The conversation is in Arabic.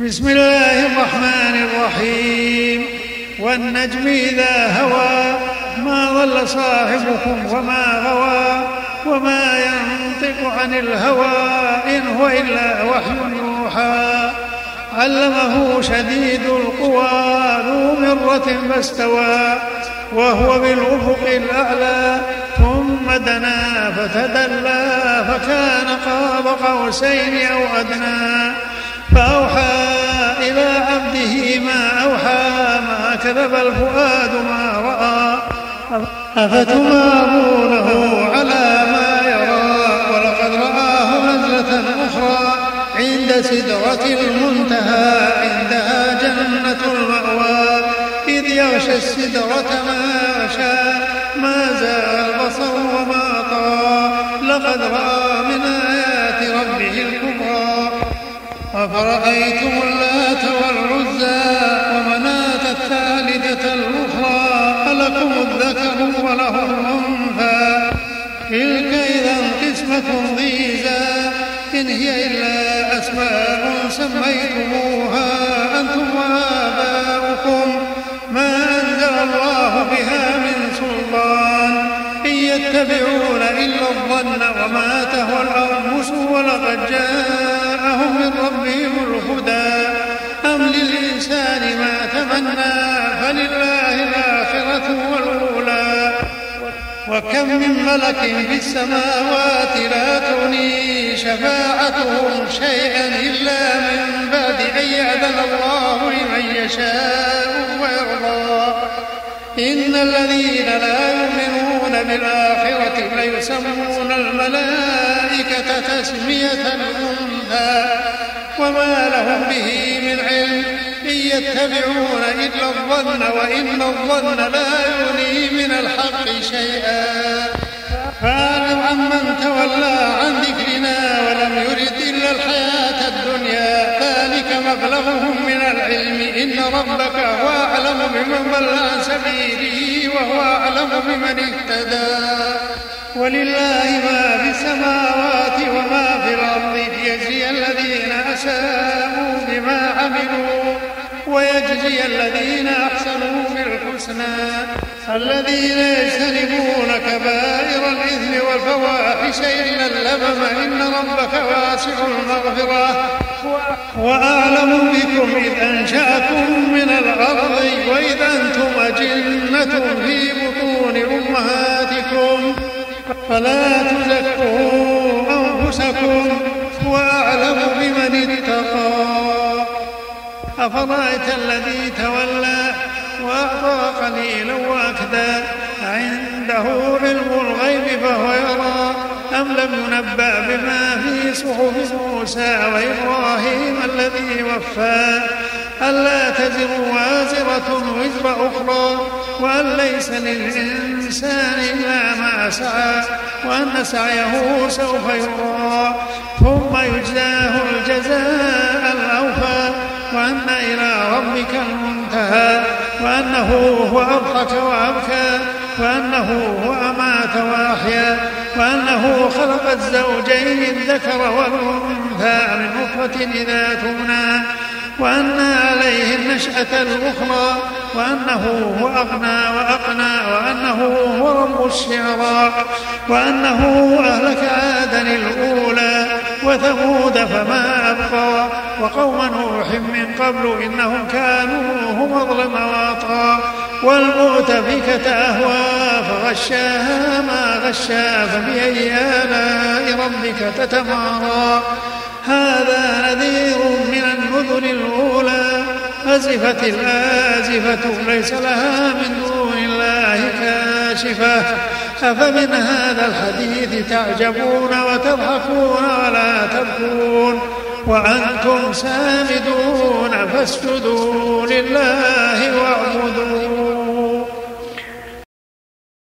بسم الله الرحمن الرحيم. والنجم إذا هوى ما ضل صاحبكم وما غوى وما ينطق عن الهوى إن هو إلا وحي يوحى. علمه شديد القوى ذو مرة فاستوى وهو بالأفق الأعلى. ثم دنا فتدلى فكان قاب قوسين أو أدنى. فأوحى ما كذب الفؤاد ما رأى. أفتمارونه على ما يرى؟ ولقد رآه نزلة أخرى عند سدرة المنتهى عندها جنة المأوى. إذ يغشى السدرة ما يغشى ما زاغ البصر وما طغى. لقد رأى من آيات ربه الكبرى. أفرأيتم وله الأنثى تلك إذا قسمة ضيزى إن هي إلا أسماء سميتموها أنتم وآباؤكم. ما أنزل الله بها من سلطان. إن يتبعون إلا الظن وما تهوى الأنفس ولقد جاءهم من ربهم الهدى. أم للإنسان ما تمنى فلله من ملك في السماوات لا تغني شفاعتهم شيئا إلا من بعد أن يأذن الله لمن يشاء ويرضى. إن الذين لا يؤمنون بالآخرة ليسمون الملائكة تسمية الأنثى وما لهم به من علم يتبعون إلا الظن وإن الظن لا يغني من الحق شيئا. فاعلم عمن تولى عن ذكرنا ولم يرد إلا الحياة الدنيا. ذلك مبلغهم من العلم. إن ربك هو أعلم بمن ضل عن سبيله وهو أعلم بمن اهتدى. ولله ما في السماوات وما في الأرض. ويجزي الذين أحسنوا بالحسنى الذين يجتنبون كبائر الإثم والفواحش إلا اللبم إن ربك واسع المغفرة. وأعلم بكم إذ أنشأكم من الأرض وإذ أنتم أجنة في بطون أمهاتكم. فلا تزكوا أفرأيت الذي تولى وأعطى قليلا وأكدى عنده علم الغيب فهو يرى. أم لم ينبأ بما في صحف موسى وإبراهيم الذي وفى؟ ألا تزر وازرة وزر أخرى؟ وأن ليس للإنسان إلا ما سعى. وأن سعيه سوف يرى. ثم يجزاه ربك المنتهى وأنه هو أضحك وأبكى وأنه هو أمات وأحيا وأنه خلق الزوجين الذكر والأنثى من نطفة إذا تمنى وأن عليه النشأة الأخرى وأنه هو أغنى وأقنى وأنه هو رب الشعراء وأنه أهلك عادا الأولى وثمود فما أبقى. وقوم نوح من قبل إنهم كانوا هم أظلم وأطغى والمؤتفكة أهوى فغشاها ما غشا فبأي آلاء ربك تتمارى. هذا نذير من النذر الأولى. أزفت الآزفة ليس لها من دون الله كاشفة. أفمن هذا الحديث تعجبون وتضحكون ولا تبكون؟ وأنتم سامدون فاسجدوا لله واعبدوا